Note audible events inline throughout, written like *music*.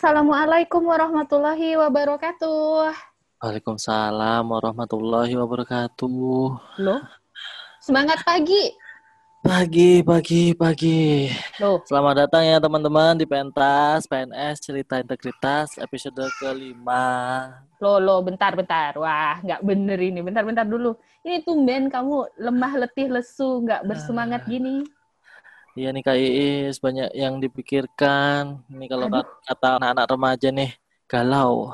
Assalamualaikum warahmatullahi wabarakatuh. Waalaikumsalam warahmatullahi wabarakatuh. Loh, semangat pagi. Pagi, pagi, pagi. Loh, Selamat datang ya teman-teman di Pentas PNS Cerita Integritas episode kelima. loh, loh, bentar, bentar. Wah, nggak bener ini. Bentar, bentar dulu. Ini tumben kamu lemah, letih, lesu, nggak bersemangat gini. Iya nih Kak Iis, banyak yang dipikirkan. Ini kalau Aduh. kat- kata anak-anak remaja nih, galau.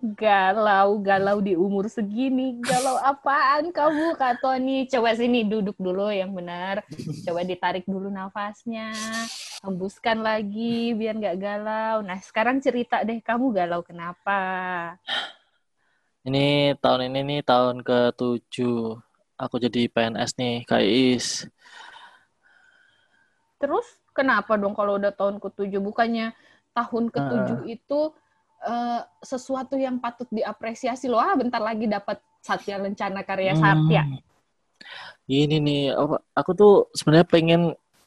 Galau, galau di umur segini. Galau apaan kamu, Kak Tony? Coba sini duduk dulu yang benar. Coba ditarik dulu nafasnya. Hembuskan lagi biar nggak galau. Nah, sekarang cerita deh, kamu galau kenapa? Ini tahun ini nih tahun ke-7. Aku jadi PNS nih, Kak Iis. Terus kenapa dong kalau udah tahun ke-7? Bukannya tahun ke-7 itu eh, sesuatu yang patut diapresiasi loh. Ah, bentar lagi dapat Satya Lencana Karya Satya. Hmm. Ini nih, aku tuh sebenarnya pengen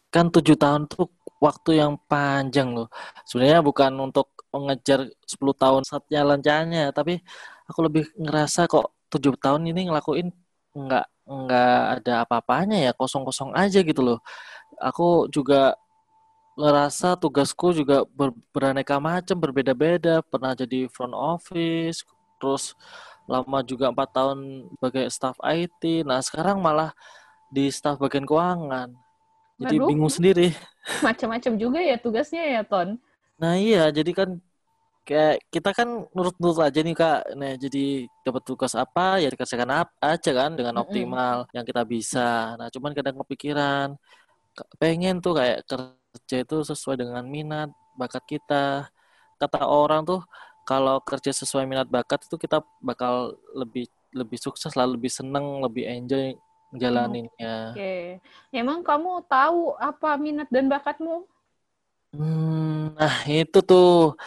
kan tujuh tahun tuh waktu yang panjang loh. Sebenarnya bukan untuk mengejar 10 tahun Satya Lancanya, tapi aku lebih ngerasa kok tujuh tahun ini ngelakuin nggak nggak ada apa-apanya ya, kosong-kosong aja gitu loh. Aku juga ngerasa tugasku juga ber- beraneka macam, berbeda-beda. Pernah jadi front office, terus lama juga empat tahun sebagai staff IT. Nah sekarang malah di staff bagian keuangan. Jadi Waduh. bingung sendiri. *laughs* Macam-macam juga ya tugasnya ya, Ton. Nah iya, jadi kan kayak kita kan nurut-nurut aja nih kak. Nah jadi dapat tugas apa ya dikerjakan apa aja kan dengan optimal yang kita bisa. Nah cuman kadang kepikiran ke- pengen tuh kayak kerja itu sesuai dengan minat bakat kita. Kata orang tuh kalau kerja sesuai minat bakat itu kita bakal lebih lebih sukses lah, lebih seneng, lebih enjoy jalaninnya. Oke. Emang kamu tahu apa minat dan bakatmu? Hmm, nah itu tuh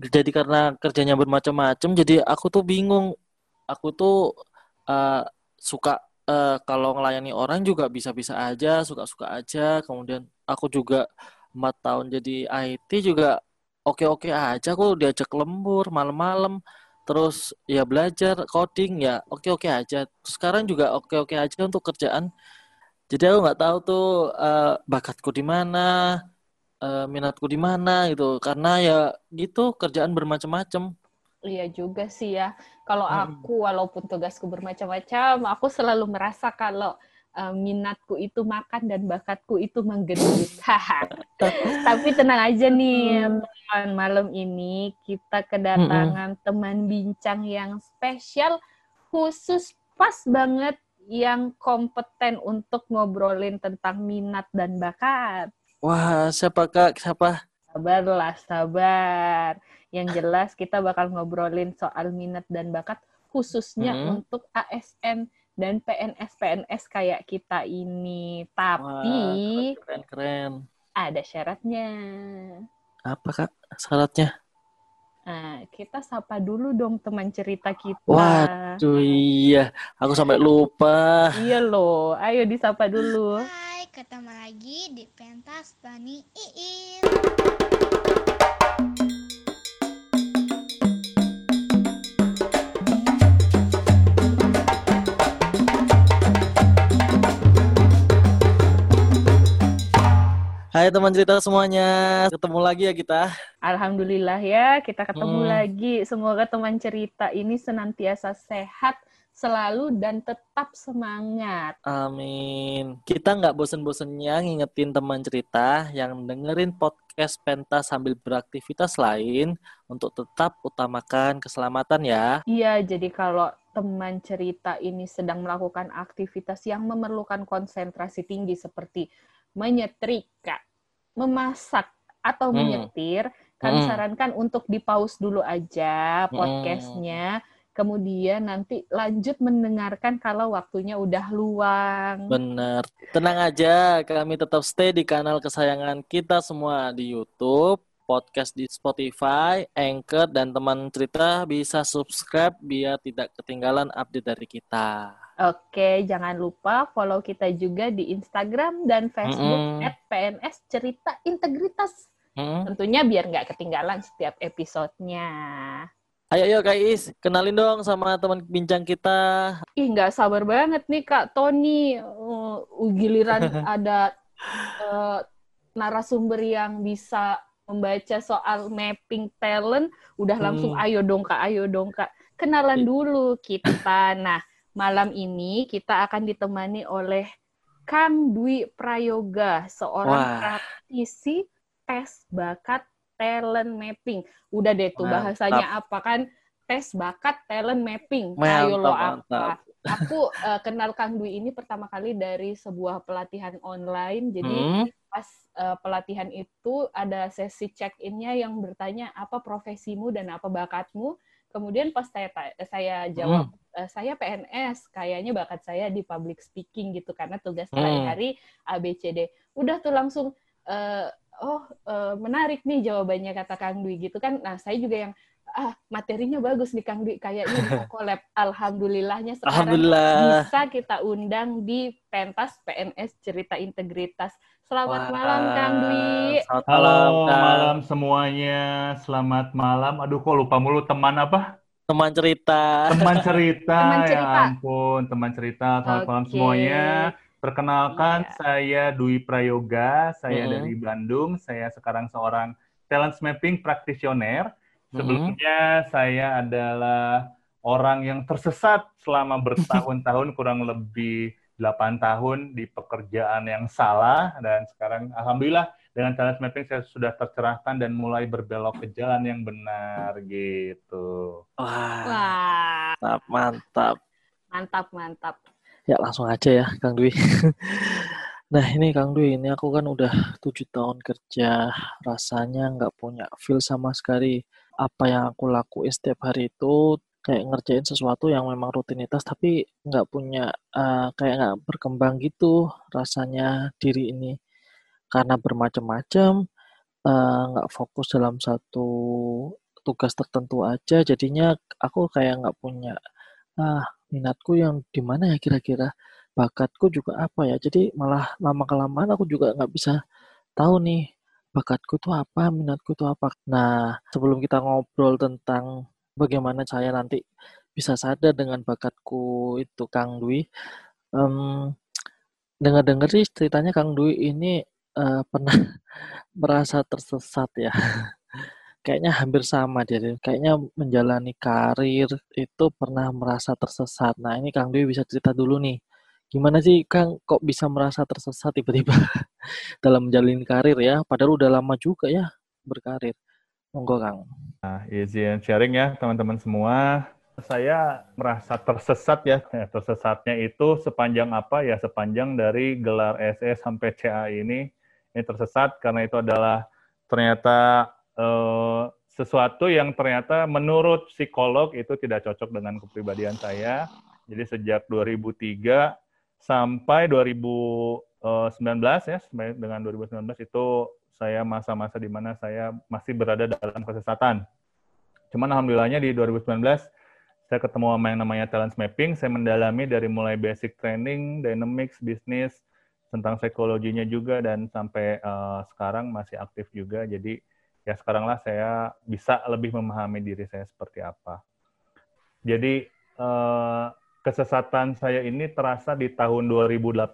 jadi karena kerjanya bermacam-macam, jadi aku tuh bingung. Aku tuh eh, suka eh, kalau ngelayani orang juga bisa-bisa aja, suka-suka aja. Kemudian aku juga empat tahun jadi IT juga oke-oke aja. Aku diajak lembur malam-malam, terus ya belajar coding ya oke-oke aja. Sekarang juga oke-oke aja untuk kerjaan. Jadi aku nggak tahu tuh eh, bakatku di mana eh, minatku di mana gitu karena ya gitu kerjaan bermacam-macam Iya juga sih ya. Kalau Mm. aku, walaupun tugasku bermacam-macam, aku selalu merasa kalau eh, minatku itu makan dan bakatku itu menggendut. Haha. Tapi tenang aja nih, teman. Malam ini kita kedatangan teman bincang yang spesial, khusus pas banget yang kompeten untuk ngobrolin tentang minat dan bakat. wah siapa kak siapa Sabarlah, sabar. Yang jelas kita bakal ngobrolin soal minat dan bakat khususnya Hmm. untuk ASN dan PNS-PNS kayak kita ini. Tapi keren keren ada syaratnya. apa kak syaratnya Nah, kita sapa dulu dong teman cerita kita. waduh iya aku sampai lupa Iya loh, ayo disapa dulu. Hai, ketemu lagi di pentas Bani Iin. Hai teman cerita semuanya ketemu lagi ya kita Alhamdulillah ya, kita ketemu Hmm. lagi. Semoga teman cerita ini senantiasa sehat selalu dan tetap semangat. Amin kita nggak bosen-bosennya ngingetin teman cerita yang dengerin podcast pentas sambil beraktivitas lain untuk tetap utamakan keselamatan ya Iya, jadi kalau teman cerita ini sedang melakukan aktivitas yang memerlukan konsentrasi tinggi seperti menyetrika, memasak, atau Hmm. menyetir, kami Hmm. sarankan untuk di-pause dulu aja Hmm. podcastnya, kemudian nanti lanjut mendengarkan kalau waktunya udah luang. Bener. Tenang aja, kami tetap stay di kanal kesayangan kita semua di YouTube, podcast di Spotify, Anchor, dan teman cerita bisa subscribe biar tidak ketinggalan update dari kita. Oke, jangan lupa follow kita juga di Instagram dan Facebook Mm-mm. at PNS Cerita Integritas. Hmm. Tentunya biar nggak ketinggalan setiap episodenya. Ayo, ayo Kak Is, kenalin dong sama teman bincang kita. Ih, nggak sabar banget nih Kak Tony. Uh, giliran *laughs* ada uh, narasumber yang bisa membaca soal mapping talent, udah langsung Hmm. ayo dong Kak, ayo dong Kak. Kenalan dulu kita. Nah, malam ini kita akan ditemani oleh Kang Dwi Prayoga, seorang Wah. praktisi tes bakat talent mapping. Udah deh tuh Mantap. bahasanya apa kan? Tes bakat talent mapping. Mantap, Ayo lo mantap. apa? Aku eh, kenal Kang Dwi ini pertama kali dari sebuah pelatihan online. Jadi Hmm. pas eh, pelatihan itu ada sesi check-in-nya yang bertanya apa profesimu dan apa bakatmu. Kemudian pas saya saya jawab Hmm. Eh, saya PNS, kayaknya bakat saya di public speaking gitu karena tugas Hmm. sehari-hari ABCD. Udah tuh langsung eh, oh eh, menarik nih jawabannya kata Kang Dwi gitu kan. Nah, saya juga yang ah materinya bagus nih Kang Dwi kayaknya bisa *laughs* collab. Alhamdulillahnya sekarang Alhamdulillah. bisa kita undang di pentas PNS Cerita Integritas. Selamat Wah, malam Kang Dwi. Selamat Halo, malam, malam semuanya. Selamat malam. Aduh, kok lupa mulu teman apa? Teman cerita. Teman cerita. Teman cerita. Ya ampun, teman cerita. Selamat malam Oke. semuanya. Perkenalkan, Iya. saya Dwi Prayoga. Saya Mhm. dari Bandung. Saya sekarang seorang talent mapping practitioner. Sebelumnya saya adalah orang yang tersesat selama bertahun-tahun, *laughs* kurang lebih 8 tahun di pekerjaan yang salah. Dan sekarang Alhamdulillah dengan talent mapping saya sudah tercerahkan dan mulai berbelok ke jalan yang benar gitu. Wah, Wah, mantap, mantap. mantap mantap. Ya langsung aja ya Kang Dwi. *laughs* Nah ini Kang Dwi, ini aku kan udah tujuh tahun kerja, rasanya nggak punya feel sama sekali. Apa yang aku lakuin setiap hari itu kayak ngerjain sesuatu yang memang rutinitas, tapi nggak punya, eh, kayak nggak berkembang gitu rasanya diri ini. Karena bermacam-macam, eh, nggak fokus dalam satu tugas tertentu aja, jadinya aku kayak nggak punya, ah minatku yang di mana ya kira-kira? Bakatku juga apa ya? Jadi malah lama kelamaan aku juga nggak bisa tahu nih bakatku tuh apa minatku tuh apa. Nah sebelum kita ngobrol tentang bagaimana saya nanti bisa sadar dengan bakatku itu Kang Dwi em, dengar-dengar sih ceritanya Kang Dwi ini eh, pernah *laughs* merasa tersesat ya *laughs* kayaknya hampir sama deh. kayaknya menjalani karir itu pernah merasa tersesat nah ini Kang Dwi bisa cerita dulu nih gimana sih Kang kok bisa merasa tersesat tiba-tiba *laughs* dalam menjalani karir ya padahal udah lama juga ya berkarir monggo Kang Nah, izin sharing ya teman-teman semua. Saya merasa tersesat ya. Ya, Tersesatnya itu sepanjang apa ya? Sepanjang dari gelar SS sampai CA ini. Ini tersesat karena itu adalah ternyata eh, sesuatu yang ternyata menurut psikolog itu tidak cocok dengan kepribadian saya. Jadi sejak 2003 sampai 2019 ya, sampai dengan 2019 itu saya masa-masa di mana saya masih berada dalam kesesatan. Cuman alhamdulillahnya di 2019 saya ketemu sama yang namanya talent mapping, saya mendalami dari mulai basic training, dynamics, bisnis, tentang psikologinya juga dan sampai eh, sekarang masih aktif juga. Jadi ya sekaranglah saya bisa lebih memahami diri saya seperti apa. Jadi eh, kesesatan saya ini terasa di tahun 2018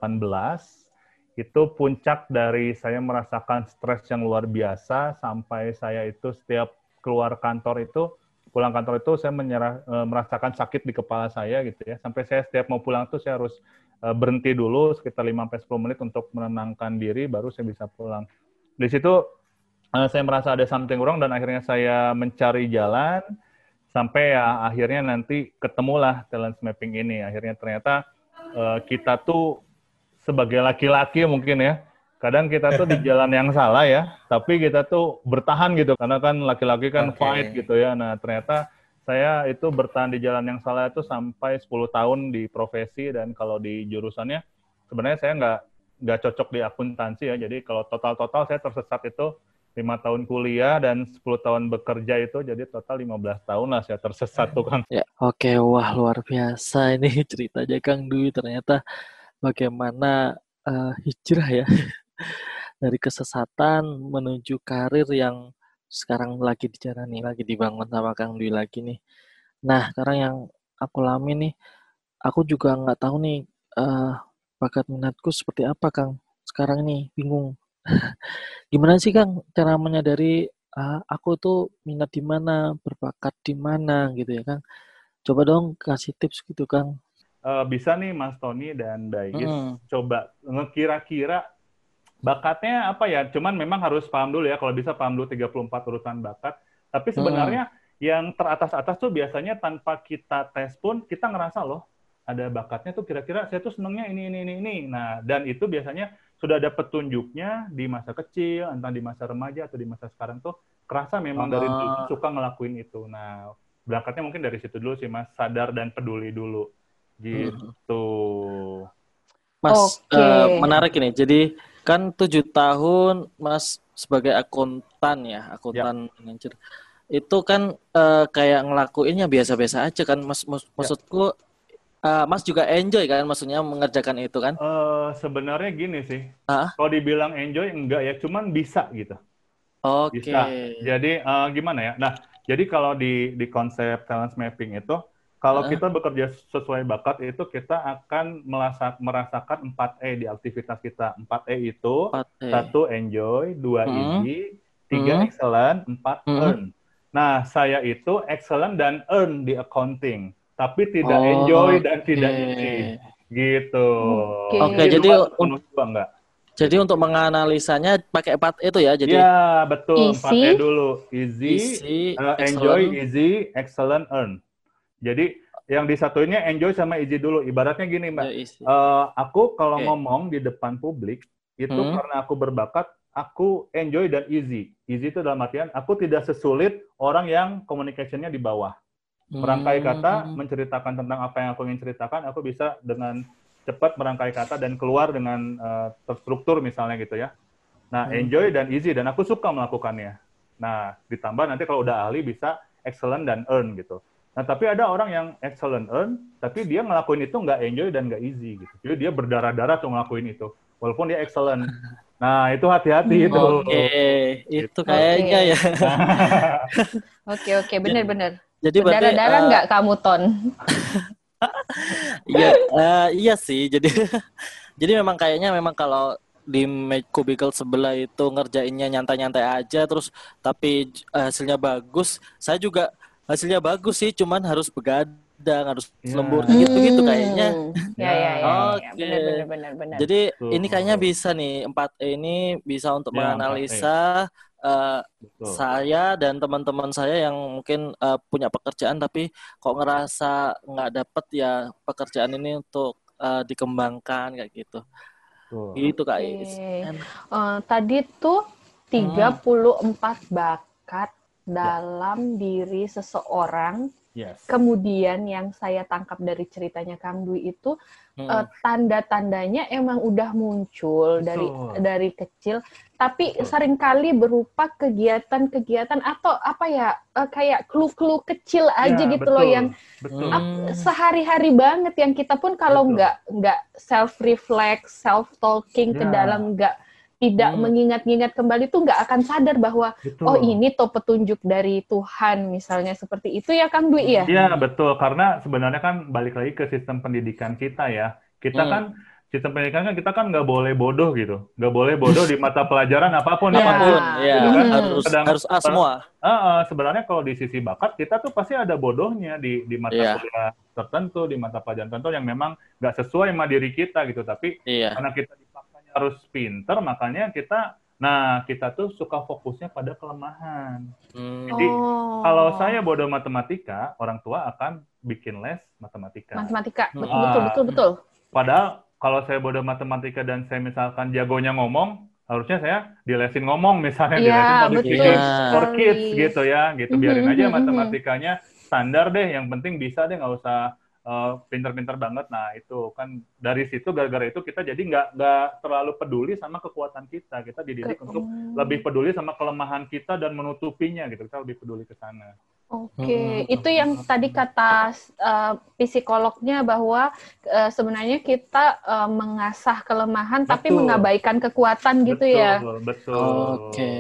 itu puncak dari saya merasakan stres yang luar biasa sampai saya itu setiap keluar kantor itu pulang kantor itu saya menyerah, eh, merasakan sakit di kepala saya gitu ya sampai saya setiap mau pulang tuh saya harus berhenti dulu sekitar 5 sampai 10 menit untuk menenangkan diri baru saya bisa pulang. Di situ eh, saya merasa ada something wrong dan akhirnya saya mencari jalan sampai ya akhirnya nanti ketemulah talent mapping ini. Akhirnya ternyata eh, kita tuh sebagai laki-laki mungkin ya, kadang kita tuh di jalan yang salah ya, tapi kita tuh bertahan gitu karena kan laki-laki kan Oke. fight gitu ya. Nah, ternyata saya itu bertahan di jalan yang salah itu sampai 10 tahun di profesi dan kalau di jurusannya sebenarnya saya nggak nggak cocok di akuntansi ya. Jadi kalau total-total saya tersesat itu lima tahun kuliah dan 10 tahun bekerja itu jadi total 15 tahun lah saya tersesat tuh Kang. Ya, oke, wah luar biasa ini *laughs* ceritanya Kang Dwi ternyata bagaimana eh, hijrah ya *laughs* dari kesesatan menuju karir yang sekarang lagi dijalani, lagi dibangun sama Kang Dwi lagi nih. Nah, sekarang yang aku alami nih, aku juga nggak tahu nih uh, bakat minatku seperti apa, Kang. Sekarang nih bingung. *laughs* Gimana sih, Kang, cara menyadari uh, aku tuh minat di mana, berbakat di mana gitu ya, Kang. Coba dong kasih tips gitu, Kang. Uh, bisa nih Mas Tony dan Daigis hmm. coba ngekira-kira bakatnya apa ya? Cuman memang harus paham dulu ya, kalau bisa paham dulu 34 urutan bakat. Tapi sebenarnya hmm. yang teratas-atas tuh biasanya tanpa kita tes pun kita ngerasa loh ada bakatnya tuh kira-kira saya tuh senengnya ini ini ini ini. Nah, dan itu biasanya sudah ada petunjuknya di masa kecil, entah di masa remaja atau di masa sekarang tuh kerasa memang dari dulu suka ngelakuin itu. Nah, berangkatnya mungkin dari situ dulu sih Mas, sadar dan peduli dulu. Gitu. Mas, okay. uh, eh, menarik ini. Jadi kan tujuh tahun Mas sebagai akuntan ya, akuntan ya. manajer. Itu kan uh, kayak ngelakuinnya biasa-biasa aja kan, Mas. Mus, ya. Maksudku uh, Mas juga enjoy kan, maksudnya mengerjakan itu kan? Uh, sebenarnya gini sih. Huh? Kalau dibilang enjoy enggak ya, cuman bisa gitu. Oke. Okay. Bisa. Jadi uh, gimana ya? Nah, jadi kalau di di konsep talent mapping itu kalau uh. kita bekerja sesuai bakat itu kita akan merasak, merasakan 4E di aktivitas kita. 4E itu 4E. satu enjoy, dua hmm. easy, tiga hmm. excellent, empat hmm. earn. Nah, saya itu excellent dan earn di accounting, tapi tidak oh, enjoy dan okay. tidak easy. Gitu. Oke, okay. okay, jadi juga enggak? Jadi untuk menganalisanya pakai 4 itu ya. Jadi Ya, betul. Easy. 4E dulu. Easy, easy uh, enjoy, easy, excellent, earn. Jadi yang disatuinnya enjoy sama easy dulu. Ibaratnya gini, Mbak. Ya, uh, aku kalau okay. ngomong di depan publik itu hmm. karena aku berbakat, aku enjoy dan easy. Easy itu dalam artian aku tidak sesulit orang yang communication-nya di bawah. Merangkai kata, hmm. menceritakan tentang apa yang aku ingin ceritakan, aku bisa dengan cepat merangkai kata dan keluar dengan uh, terstruktur misalnya gitu ya. Nah, hmm. enjoy dan easy dan aku suka melakukannya. Nah, ditambah nanti kalau udah ahli bisa excellent dan earn gitu. Nah, tapi ada orang yang excellent earn, tapi dia ngelakuin itu nggak enjoy dan nggak easy gitu. Jadi dia berdarah-darah tuh ngelakuin itu, walaupun dia excellent. *laughs* Nah, itu hati-hati itu. Oke, okay. itu kayaknya okay. ya. *laughs* Oke, oke, benar-benar. Jadi berdarah-darah uh, nggak kamu ton? *laughs* Iya, uh, iya sih. Jadi, jadi memang kayaknya memang kalau di cubicle sebelah itu ngerjainnya nyantai-nyantai aja terus tapi hasilnya bagus saya juga hasilnya bagus sih, cuman harus begadang, harus yeah. lembur gitu-gitu kayaknya. Ya, ya, ya. Oke. Okay. Ya, benar, benar, benar. Jadi Tuh. ini kayaknya bisa nih empat e ini bisa untuk ya, menganalisa uh, saya dan teman-teman saya yang mungkin uh, punya pekerjaan tapi kok ngerasa nggak dapet ya pekerjaan ini untuk uh, dikembangkan kayak gitu. Tuh. Gitu kak okay. Uh, tadi tuh 34 hmm. bakat dalam diri seseorang. Yes. Kemudian yang saya tangkap dari ceritanya Kang Dwi itu hmm. uh, tanda-tandanya emang udah muncul Betul. dari dari kecil, tapi Betul. sering kali berupa kegiatan-kegiatan atau apa ya uh, kayak clue-clue kecil ya, aja ya, gitu betul. loh yang Uh, sehari-hari banget yang kita pun kalau nggak nggak self reflect, self talking ya. ke dalam nggak tidak hmm. mengingat-ingat kembali tuh nggak akan sadar bahwa betul. oh ini tuh petunjuk dari Tuhan misalnya seperti itu ya Kang Dwi ya? Iya betul karena sebenarnya kan balik lagi ke sistem pendidikan kita ya kita hmm. kan sistem pendidikan kan kita kan nggak boleh bodoh gitu nggak boleh bodoh di mata pelajaran apa pun ya, apa pun ya gitu kan? harus Sedang, harus A semua uh, uh, sebenarnya kalau di sisi bakat kita tuh pasti ada bodohnya di di mata yeah. kuliah tertentu di mata pelajaran tertentu yang memang nggak sesuai sama diri kita gitu tapi yeah. karena kita harus pinter makanya kita nah kita tuh suka fokusnya pada kelemahan. Hmm. jadi oh. kalau saya bodoh matematika orang tua akan bikin les matematika. Matematika. Betul uh, betul betul betul. Padahal kalau saya bodoh matematika dan saya misalkan jagonya ngomong harusnya saya dilesin ngomong misalnya ya, dilesin public speaking for kids gitu ya gitu. Biarin mm -hmm, aja matematikanya standar deh yang penting bisa deh nggak usah uh, pinter-pinter banget. Nah itu kan dari situ gara-gara itu kita jadi nggak nggak terlalu peduli sama kekuatan kita. Kita dididik Ke, untuk lebih peduli sama kelemahan kita dan menutupinya gitu. Kita lebih peduli ke sana. Oke, itu yang tadi kata uh, psikolognya bahwa uh, sebenarnya kita uh, mengasah kelemahan betul. tapi mengabaikan kekuatan gitu betul, ya. Betul, betul. Oke.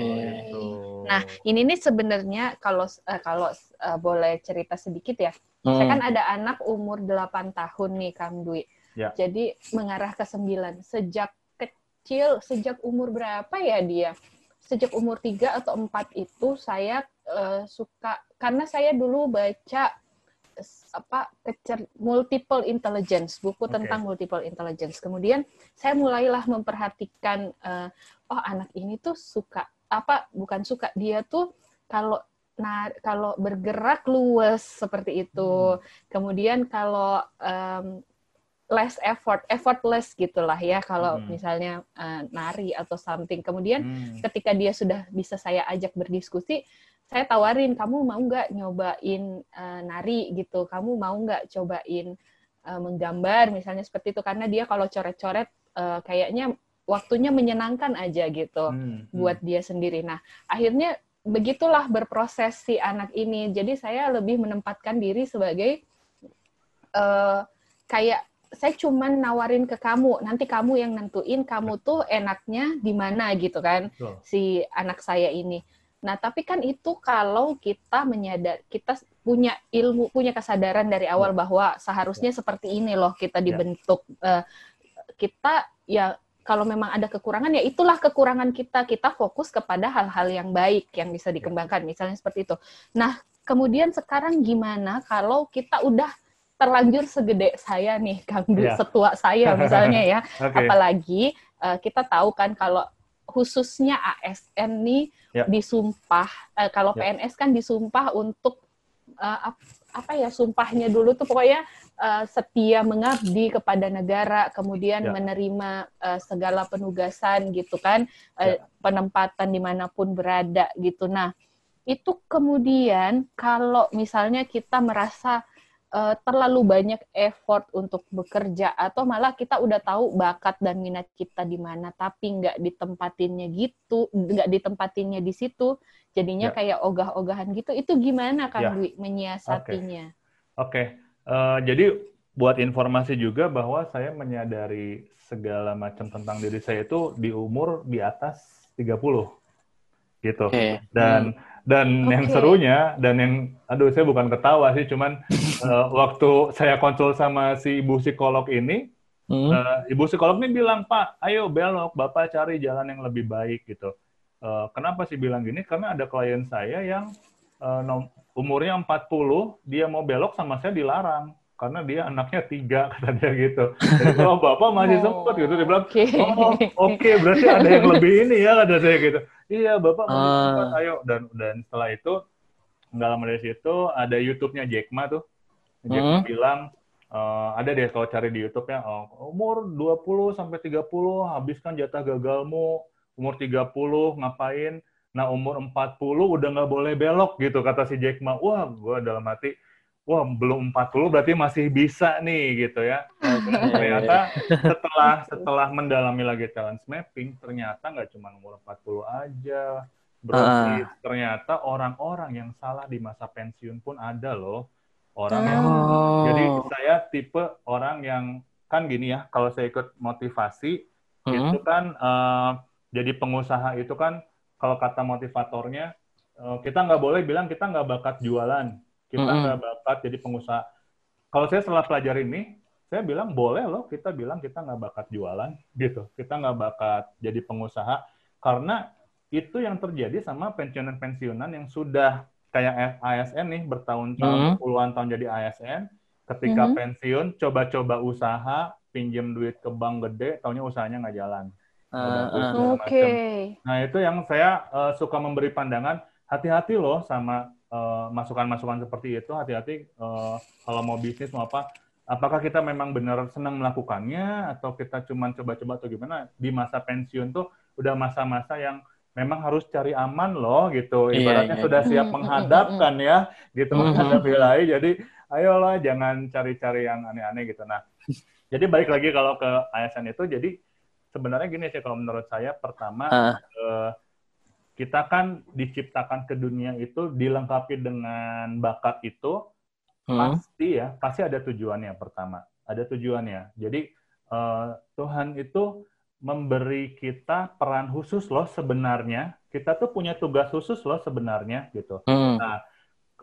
Nah, ini nih sebenarnya kalau uh, kalau uh, boleh cerita sedikit ya. Hmm. Saya kan ada anak umur 8 tahun nih Kang Dwi. Ya. Jadi mengarah ke 9. Sejak kecil, sejak umur berapa ya dia? Sejak umur 3 atau 4 itu saya uh, suka karena saya dulu baca apa kecer multiple intelligence buku okay. tentang multiple intelligence kemudian saya mulailah memperhatikan uh, oh anak ini tuh suka apa bukan suka. Dia tuh kalau nah kalau bergerak luas seperti itu. Hmm. kemudian kalau um, less effort effortless gitulah ya kalau hmm. misalnya uh, nari atau something. Kemudian hmm. ketika dia sudah bisa saya ajak berdiskusi saya tawarin kamu mau nggak nyobain uh, nari? gitu. Kamu mau nggak cobain uh, menggambar? misalnya seperti itu. Karena dia kalau coret-coret uh, kayaknya waktunya menyenangkan aja gitu hmm, hmm. buat dia sendiri nah akhirnya begitulah berproses si anak ini jadi saya lebih menempatkan diri sebagai uh, kayak saya cuman nawarin ke kamu, nanti kamu yang nentuin kamu tuh enaknya di mana gitu kan, si anak saya ini. Nah, tapi kan itu kalau kita menyadar, kita punya ilmu, punya kesadaran dari awal ya. bahwa seharusnya ya. seperti ini loh kita ya. dibentuk. Ya. kita ya kalau memang ada kekurangan ya itulah kekurangan kita. Kita fokus kepada hal-hal yang baik yang bisa ya. dikembangkan, misalnya seperti itu. Nah, kemudian sekarang gimana kalau kita udah terlanjur segede saya nih, Kang ya. setua saya misalnya ya. *laughs* okay. Apalagi uh, kita tahu kan kalau khususnya ASN nih ya. disumpah uh, kalau ya. PNS kan disumpah untuk uh, apa ya sumpahnya dulu tuh pokoknya uh, setia mengabdi kepada negara kemudian ya. menerima uh, segala penugasan gitu kan uh, ya. penempatan di mana pun berada gitu nah itu kemudian kalau misalnya kita merasa uh, terlalu banyak effort untuk bekerja atau malah kita udah tahu bakat dan minat kita di mana tapi nggak ditempatinnya gitu nggak ditempatinnya di situ jadinya ya. kayak ogah-ogahan gitu itu gimana kan ya. Dwi menyiasatinya oke okay. okay. uh, eh, jadi buat informasi juga bahwa saya menyadari segala macam tentang diri saya itu di umur di atas 30 gitu okay. dan hmm dan okay. yang serunya dan yang aduh saya bukan ketawa sih, cuman uh, waktu saya konsul sama si ibu psikolog ini, hmm. uh, ibu psikolog ini bilang, "Pak, ayo belok, Bapak cari jalan yang lebih baik gitu." Uh, kenapa sih bilang gini? Karena ada klien saya yang uh, umurnya 40, dia mau belok sama saya dilarang karena dia anaknya tiga *laughs* kata dia gitu. Jadi kalau bapak masih oh, sempat gitu, dia bilang, okay. oh oke okay, berarti ada yang lebih ini ya kata saya gitu. Iya bapak masih uh. sempat, ayo dan dan setelah itu nggak lama dari situ ada YouTube-nya Jack Ma tuh. Jack hmm. bilang uh, ada deh kalau cari di YouTube ya oh, umur 20 sampai 30 habiskan jatah gagalmu, umur 30 ngapain? Nah umur 40 udah nggak boleh belok gitu kata si Jack Ma. Wah, gue dalam hati wah belum 40 berarti masih bisa nih gitu ya. *laughs* ternyata setelah setelah mendalami lagi challenge mapping, ternyata nggak cuma umur 40 aja. Berarti uh. ternyata orang-orang yang salah di masa pensiun pun ada loh. Orang yang oh. jadi saya tipe orang yang kan gini ya, kalau saya ikut motivasi uh itu kan uh, jadi pengusaha itu kan kalau kata motivatornya uh, kita nggak boleh bilang kita nggak bakat jualan kita nggak mm -hmm. bakat jadi pengusaha. Kalau saya setelah pelajari ini, saya bilang boleh loh kita bilang kita nggak bakat jualan gitu. Kita nggak bakat jadi pengusaha karena itu yang terjadi sama pensiunan-pensiunan yang sudah kayak ASN nih bertahun-tahun, mm -hmm. puluhan tahun jadi ASN. Ketika mm -hmm. pensiun, coba-coba usaha, pinjam duit ke bank gede, tahunya usahanya nggak jalan. Uh, uh. Oke. Okay. Nah itu yang saya uh, suka memberi pandangan, hati-hati loh sama Eh, masukan-masukan uh, seperti itu hati-hati uh, kalau mau bisnis mau apa apakah kita memang benar senang melakukannya atau kita cuma coba-coba atau gimana di masa pensiun tuh udah masa-masa yang memang harus cari aman loh gitu. Iya, ibaratnya iya, sudah iya. siap menghadapkan ya gitu menghadapi lagi. Jadi ayolah jangan cari-cari yang aneh-aneh gitu. Nah jadi balik lagi kalau ke ASN itu jadi sebenarnya gini sih kalau menurut saya pertama uh. Uh, kita kan diciptakan ke dunia itu dilengkapi dengan bakat itu Hmm. pasti ya pasti ada tujuannya pertama. Ada tujuannya. Jadi eh, Tuhan itu memberi kita peran khusus loh sebenarnya kita tuh punya tugas khusus loh sebenarnya gitu Hmm.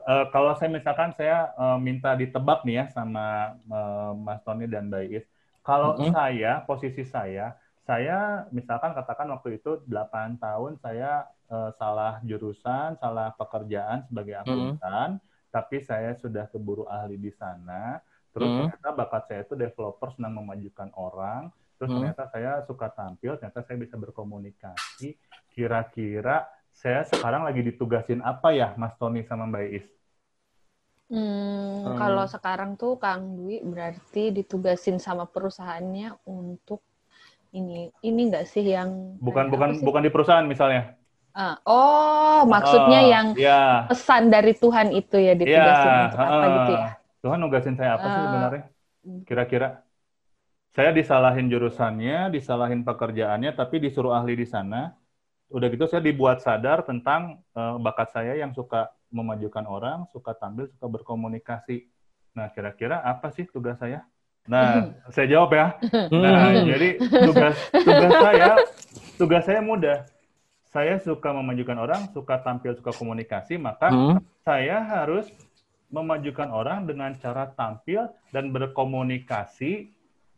Eh, kalau saya misalkan saya eh, minta ditebak nih ya sama eh, Mas Tony dan Mbak Is kalau Mhm. saya posisi saya saya misalkan katakan waktu itu 8 tahun saya eh, salah jurusan salah pekerjaan sebagai akuntan tapi saya sudah keburu ahli di sana. Terus Hmm. ternyata bakat saya itu developer senang memajukan orang. Terus Hmm. ternyata saya suka tampil, ternyata saya bisa berkomunikasi. Kira-kira saya sekarang lagi ditugasin apa ya, Mas Tony sama Mbak Is? Hmm, Hmm. kalau sekarang tuh Kang Dwi berarti ditugasin sama perusahaannya untuk ini ini enggak sih yang Bukan bukan sih? bukan di perusahaan misalnya. Ah, oh, maksudnya Ah, yang ya, pesan dari Tuhan itu ya ditugasin ya, untuk apa gitu ya? Tuhan nugasin saya apa sih Ah. sebenarnya? Kira-kira saya disalahin jurusannya, disalahin pekerjaannya, tapi disuruh ahli di sana. Udah gitu saya dibuat sadar tentang eh, bakat saya yang suka memajukan orang, suka tampil, suka berkomunikasi. Nah, kira-kira apa sih tugas saya? Nah, *laughs* saya jawab ya. *laughs* Nah, Hmm. jadi tugas tugas saya tugas saya mudah. Saya suka memajukan orang, suka tampil, suka komunikasi, maka Hmm. saya harus memajukan orang dengan cara tampil dan berkomunikasi.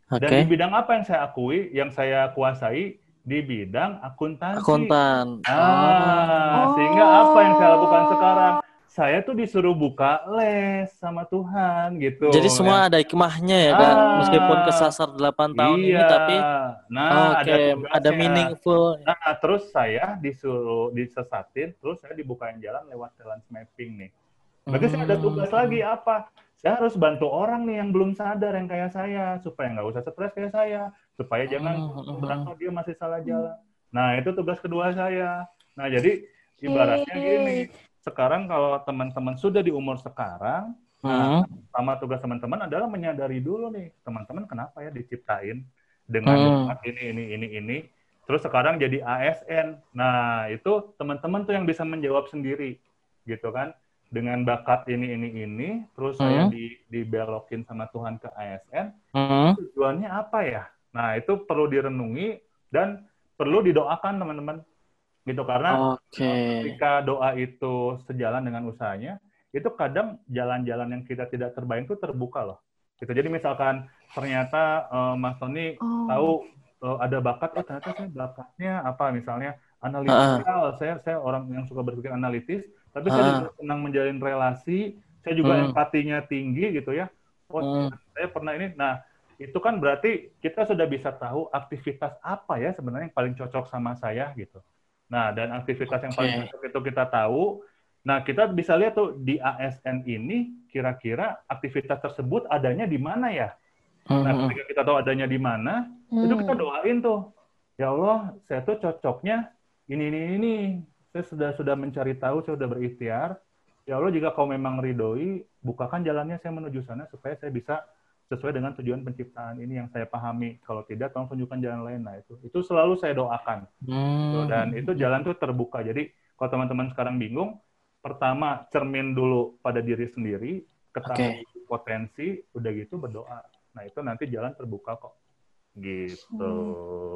Dan di bidang apa yang saya akui, yang saya kuasai di bidang akuntansi. Akuntan. Ah, Oh. sehingga apa yang saya lakukan sekarang? Saya tuh disuruh buka les sama Tuhan gitu. Jadi semua ada hikmahnya ya, Kak. Ah. Meskipun kesasar 8 tahun ini Iya. tapi nah, oke, ada ada, tugasnya. meaningful. Nah, terus saya disuruh disesatin, terus saya dibukain jalan lewat talent mapping nih. Berarti saya ada tugas Hmm. lagi apa? Saya harus bantu orang nih yang belum sadar yang kayak saya supaya nggak usah stres kayak saya, supaya jangan Hmm. berangkat dia masih salah jalan. Nah itu tugas kedua saya. Nah jadi ibaratnya gini, sekarang kalau teman-teman sudah di umur sekarang, Hmm. sama tugas teman-teman adalah menyadari dulu nih teman-teman kenapa ya diciptain dengan Hmm. ini ini ini ini. Terus sekarang jadi ASN. Nah itu teman-teman tuh yang bisa menjawab sendiri, gitu kan? Dengan bakat ini ini ini, terus saya Hmm. di dibelokin sama Tuhan ke ASN, Hmm. tujuannya apa ya? Nah, itu perlu direnungi dan perlu didoakan teman-teman. Gitu karena Oke. ketika doa itu sejalan dengan usahanya, itu kadang jalan-jalan yang kita tidak terbayang itu terbuka loh. Gitu. Jadi misalkan ternyata eh, Mas Tony Oh. tahu eh, ada bakat, oh ternyata saya bakatnya apa misalnya analitikal, saya saya orang yang suka berpikir analitis, tapi saya Ah. juga senang menjalin relasi, saya juga Hmm. empatinya tinggi gitu ya. Oh, Hmm. saya pernah ini. Nah, itu kan berarti kita sudah bisa tahu aktivitas apa ya sebenarnya yang paling cocok sama saya gitu. Nah, dan aktivitas yang paling cocok itu kita tahu. Nah, kita bisa lihat tuh di ASN ini kira-kira aktivitas tersebut adanya di mana ya? Nah, Hmm. ketika kita tahu adanya di mana, itu kita Hmm. doain tuh. Ya Allah, saya tuh cocoknya ini ini ini. Saya sudah sudah mencari tahu, saya sudah berikhtiar. Ya Allah, jika kau memang ridhoi, bukakan jalannya saya menuju sana supaya saya bisa sesuai dengan tujuan penciptaan ini yang saya pahami. Kalau tidak, tolong tunjukkan jalan lain. Nah, itu itu selalu saya doakan. Hmm. Dan itu jalan tuh terbuka. Jadi, kalau teman-teman sekarang bingung, pertama cermin dulu pada diri sendiri, ketahui potensi, udah gitu berdoa. Nah, itu nanti jalan terbuka kok. Gitu.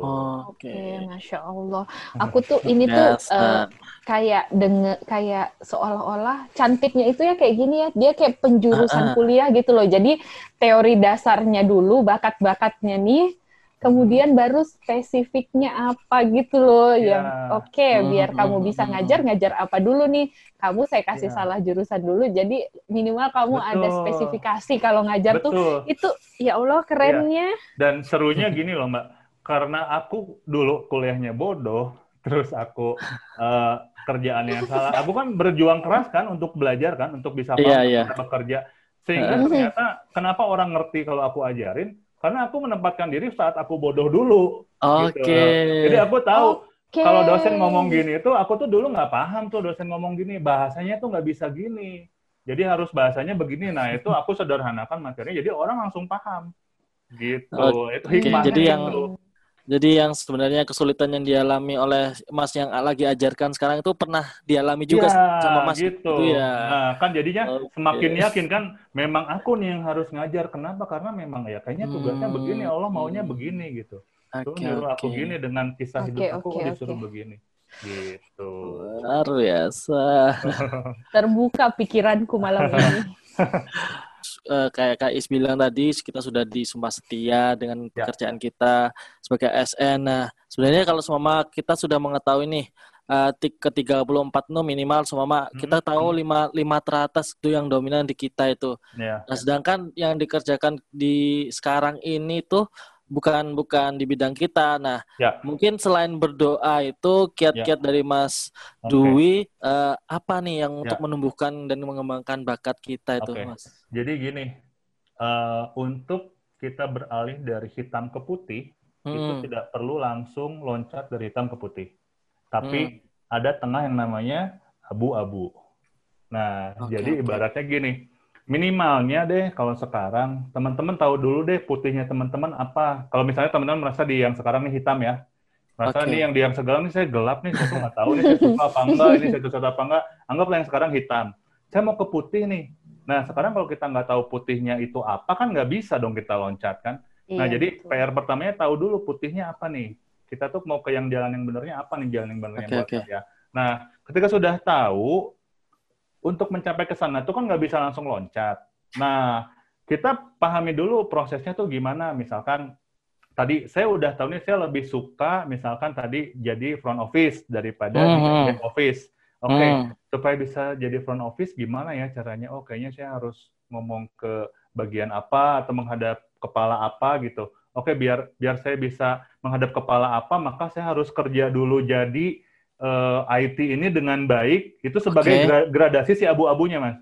Oh, Oke, Oke. masya Allah. Aku tuh ini tuh eh, Dasar. kayak denger kayak seolah-olah cantiknya itu ya kayak gini ya. Dia kayak penjurusan ah. kuliah gitu loh. Jadi teori dasarnya dulu, bakat-bakatnya nih, kemudian baru spesifiknya apa gitu loh. Iya. Yang oke, Hmm, biar hmm, kamu hmm, bisa hmm. ngajar, ngajar apa dulu nih? Kamu saya kasih Iya. salah jurusan dulu. Jadi minimal kamu ada Betul. spesifikasi kalau ngajar tuh. Betul. Itu ya Allah kerennya. Dan serunya gini loh, Mbak. Karena aku dulu kuliahnya bodoh, terus aku eh, kerjaannya yang salah. Aku kan berjuang keras kan untuk belajar kan, untuk bisa paham, iya. bisa bekerja. Sehingga Heeh. ternyata kenapa orang ngerti kalau aku ajarin? Karena aku menempatkan diri saat aku bodoh dulu. Oke. Gitu. Jadi aku tahu Oke. kalau dosen ngomong gini itu aku tuh dulu nggak paham tuh dosen ngomong gini bahasanya tuh nggak bisa gini jadi harus bahasanya begini nah itu aku sederhanakan materinya jadi orang langsung paham gitu itu Oke, hikmahnya jadi yang- itu. Jadi yang sebenarnya kesulitan yang dialami oleh Mas yang lagi ajarkan sekarang itu pernah dialami juga Ya, sama Mas gitu. itu ya. Nah, kan jadinya Oke. semakin yakin kan memang aku nih yang harus ngajar. Kenapa? Karena memang ya kayaknya tugasnya Hmm. begini, Allah maunya begini gitu. Tuh Oke, nyuruh aku oke. gini dengan kisah Oke, hidup aku oke, disuruh oke. begini. Gitu. Luar biasa. *laughs* *laughs* Terbuka pikiranku malam ini. *laughs* Eh, kayak Kak Is bilang tadi, kita sudah disumpah setia dengan Ya. pekerjaan kita sebagai ASN. Nah, sebenarnya kalau semua kita sudah mengetahui nih, eh, tik- ke 34 no minimal semua Hmm. kita tahu lima lima teratas itu yang dominan di kita itu. Ya. Nah, sedangkan yang dikerjakan di sekarang ini tuh bukan bukan di bidang kita. Nah, Ya. mungkin selain berdoa itu kiat-kiat dari Mas Oke. Dwi eh, apa nih yang Ya. untuk menumbuhkan dan mengembangkan bakat kita itu, Oke. Mas? Jadi gini, eh, untuk kita beralih dari hitam ke putih, itu Hmm. tidak perlu langsung loncat dari hitam ke putih. Tapi Hmm. ada tengah yang namanya abu-abu. Nah, Oke, jadi ibaratnya gini, minimalnya deh kalau sekarang teman-teman tahu dulu deh putihnya teman-teman apa. Kalau misalnya teman-teman merasa di yang sekarang nih hitam ya, merasa Oke. nih yang di yang sekarang nih saya gelap nih, saya nggak tahu nih saya suka apa enggak, ini saya suka apa enggak. Anggaplah yang sekarang hitam. Saya mau ke putih nih. Nah, sekarang kalau kita nggak tahu putihnya itu apa kan nggak bisa dong kita loncat kan. Nah, Iya, jadi betul. PR pertamanya tahu dulu putihnya apa nih. Kita tuh mau ke yang jalan yang benernya apa nih jalan yang benernya Oke, buat oke. saya. Nah, ketika sudah tahu, untuk mencapai ke sana tuh kan nggak bisa langsung loncat. Nah, kita pahami dulu prosesnya tuh gimana. Misalkan tadi saya udah tahu nih saya lebih suka misalkan tadi jadi front office daripada di Mhm. back office. Oke, Hmm. supaya bisa jadi front office gimana ya caranya? Oh, kayaknya saya harus ngomong ke bagian apa atau menghadap kepala apa gitu. Oke, biar biar saya bisa menghadap kepala apa, maka saya harus kerja dulu jadi eh, IT ini dengan baik. Itu sebagai Oke. gra- gradasi si abu-abunya, Mas.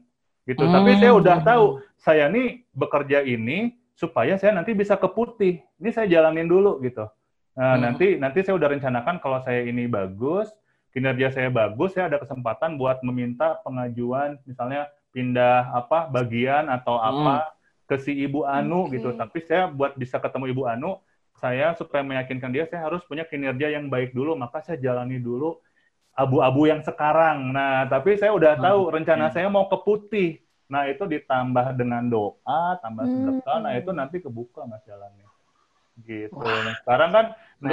Gitu. Hmm. Tapi saya udah tahu, saya nih bekerja ini supaya saya nanti bisa ke putih. Ini saya jalanin dulu gitu. Nah, Hmm. nanti nanti saya udah rencanakan kalau saya ini bagus, kinerja saya bagus, saya ada kesempatan buat meminta pengajuan misalnya pindah apa bagian atau apa ke si Ibu Anu Oke. gitu. Tapi saya buat bisa ketemu Ibu Anu, saya supaya meyakinkan dia saya harus punya kinerja yang baik dulu, maka saya jalani dulu abu-abu yang sekarang. Nah, tapi saya udah Hmm, tahu rencana saya mau ke putih. Nah, itu ditambah dengan doa, tambah Hmm. sedekah, nah itu nanti kebuka Mas jalannya. Gitu. Nah, sekarang kan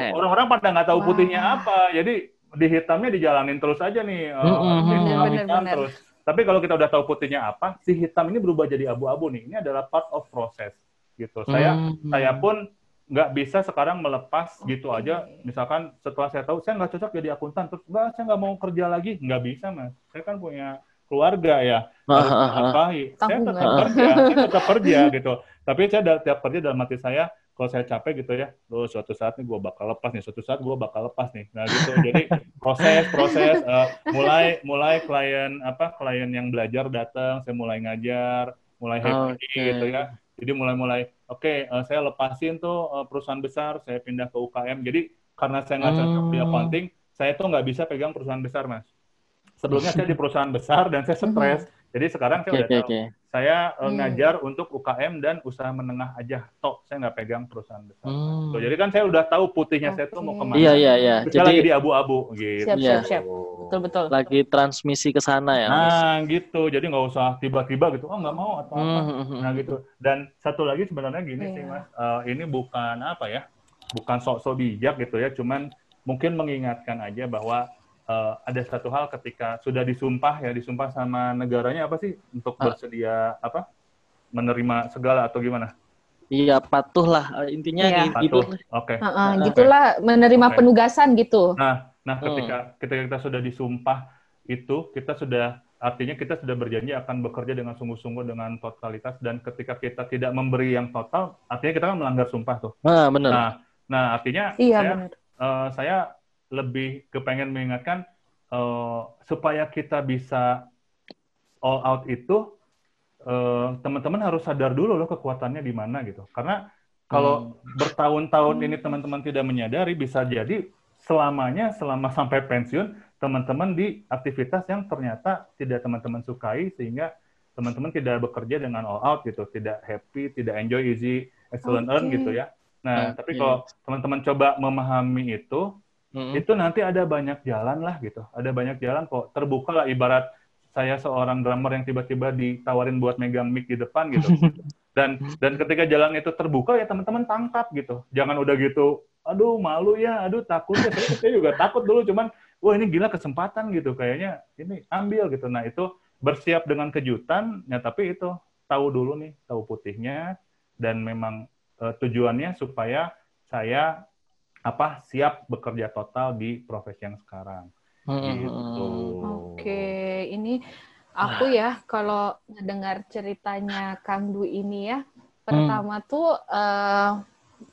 orang-orang pada nggak tahu Wah. putihnya apa. Jadi di hitamnya dijalanin terus aja nih. eh, Mm-mm. hitam, Bener, hitam bener, terus. Tapi kalau kita udah tahu putihnya apa, si hitam ini berubah jadi abu-abu nih. Ini adalah part of process. Gitu. Saya Hmm. saya pun nggak bisa sekarang melepas gitu Oke. aja. Misalkan setelah saya tahu saya nggak cocok jadi akuntan, terus nggak saya nggak mau kerja lagi, nggak bisa mas. Saya kan punya keluarga ya, harus Ah, ah, ah. menafkahi. Saya tetap kerja, saya tetap kerja gitu. Tapi saya tiap kerja dalam hati saya, kalau saya capek gitu ya, loh suatu saat nih gue bakal lepas nih, suatu saat gue bakal lepas nih. Nah gitu. Jadi proses proses eh, mulai mulai klien apa klien yang belajar datang, saya mulai ngajar, mulai happy Oke. gitu ya. Jadi mulai-mulai, oke, eh, saya lepasin tuh eh, perusahaan besar, saya pindah ke UKM. Jadi karena saya nggak cocok di Hmm. accounting, saya tuh nggak bisa pegang perusahaan besar, mas. Sebelumnya saya di *laughs* perusahaan besar dan saya stres. Jadi sekarang saya Oke, udah oke, tahu. oke. Saya eh, Hmm. ngajar untuk UKM dan usaha menengah aja. Tok, saya nggak pegang perusahaan besar. Hmm. Tuh, jadi kan saya udah tahu putihnya saya tuh mau ke mana. Iya, iya, iya. Saya lagi Jadi di abu-abu gitu. Siap, siap, siap. Betul, betul. lagi transmisi ke sana ya, Mas. Nah, gitu. Jadi nggak usah tiba-tiba gitu, oh nggak mau atau apa. Hmm, hmm, hmm. Nah gitu. Dan satu lagi sebenarnya gini sih Iya. mas, Eh, ini bukan apa ya, bukan sok-sok bijak gitu ya, cuman mungkin mengingatkan aja bahwa eh, ada satu hal ketika sudah disumpah ya, disumpah sama negaranya apa sih untuk Ah. bersedia apa menerima segala atau gimana? Iya, patuh lah. Eh, Intinya Iya. gitu. Patuh. Oke. Heeh, Oke. gitulah menerima Oke. penugasan gitu. Nah, nah Hmm. ketika ketika kita sudah disumpah itu kita sudah artinya kita sudah berjanji akan bekerja dengan sungguh-sungguh dengan totalitas dan ketika kita tidak memberi yang total, artinya kita kan melanggar sumpah tuh. Nah, bener. Nah, nah artinya Iya, saya benar. eh, saya lebih kepengen mengingatkan eh, supaya kita bisa all out itu eh, teman-teman harus sadar dulu loh kekuatannya di mana gitu. Karena kalau bertahun-tahun ini teman-teman tidak menyadari bisa jadi selamanya selama sampai pensiun teman-teman di aktivitas yang ternyata tidak teman-teman sukai sehingga teman-teman tidak bekerja dengan all out gitu, tidak happy, tidak enjoy easy excellent earn Oke. gitu ya. Nah, Oke. tapi kalau teman-teman coba memahami itu, Mm-mm. itu nanti ada banyak jalan lah gitu. Ada banyak jalan kok. Terbuka lah ibarat saya seorang drummer yang tiba-tiba ditawarin buat megang mic di depan gitu. *laughs* Dan dan ketika jalan itu terbuka ya teman-teman tangkap gitu. Jangan udah gitu, aduh malu ya, aduh takut ya. Saya, saya juga takut dulu cuman wah ini gila kesempatan gitu kayaknya ini ambil gitu. Nah, itu bersiap dengan kejutan ya tapi itu tahu dulu nih, tahu putihnya dan memang eh, tujuannya supaya saya apa siap bekerja total di profesi yang sekarang. Mm-mm. Gitu. Oke, ini aku ya kalau mendengar ceritanya Kang Dwi ini ya, pertama tuh eh,